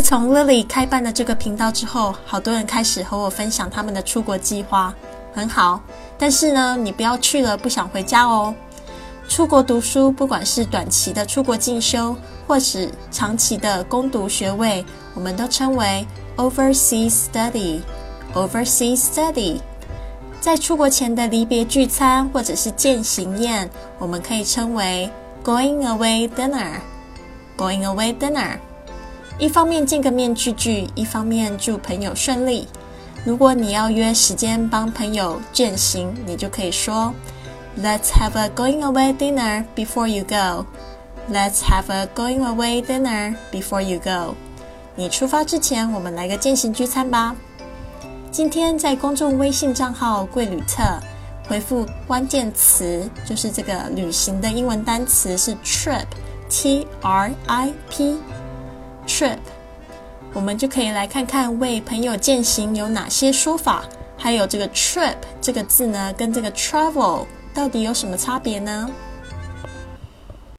自从 Lily 开办了这个频道之后，好多人开始和我分享他们的出国计划，很好。但是呢，你不要去了不想回家哦。出国读书，不管是短期的出国进修，或是长期的攻读学位，我们都称为 overseas study。overseas study，在出国前的离别聚餐或者是践行宴，我们可以称为 going away dinner。going away dinner。一方面见个面聚聚，一方面祝朋友顺利。如果你要约时间帮朋友践行，你就可以说：“Let's have a going away dinner before you go.” Let's have a going away dinner before you go. 你出发之前，我们来个践行聚餐吧。今天在公众微信账号“贵旅特”回复关键词，就是这个旅行的英文单词是 “trip”，T R I P。trip，我们就可以来看看为朋友践行有哪些说法，还有这个 trip 这个字呢，跟这个 travel 到底有什么差别呢？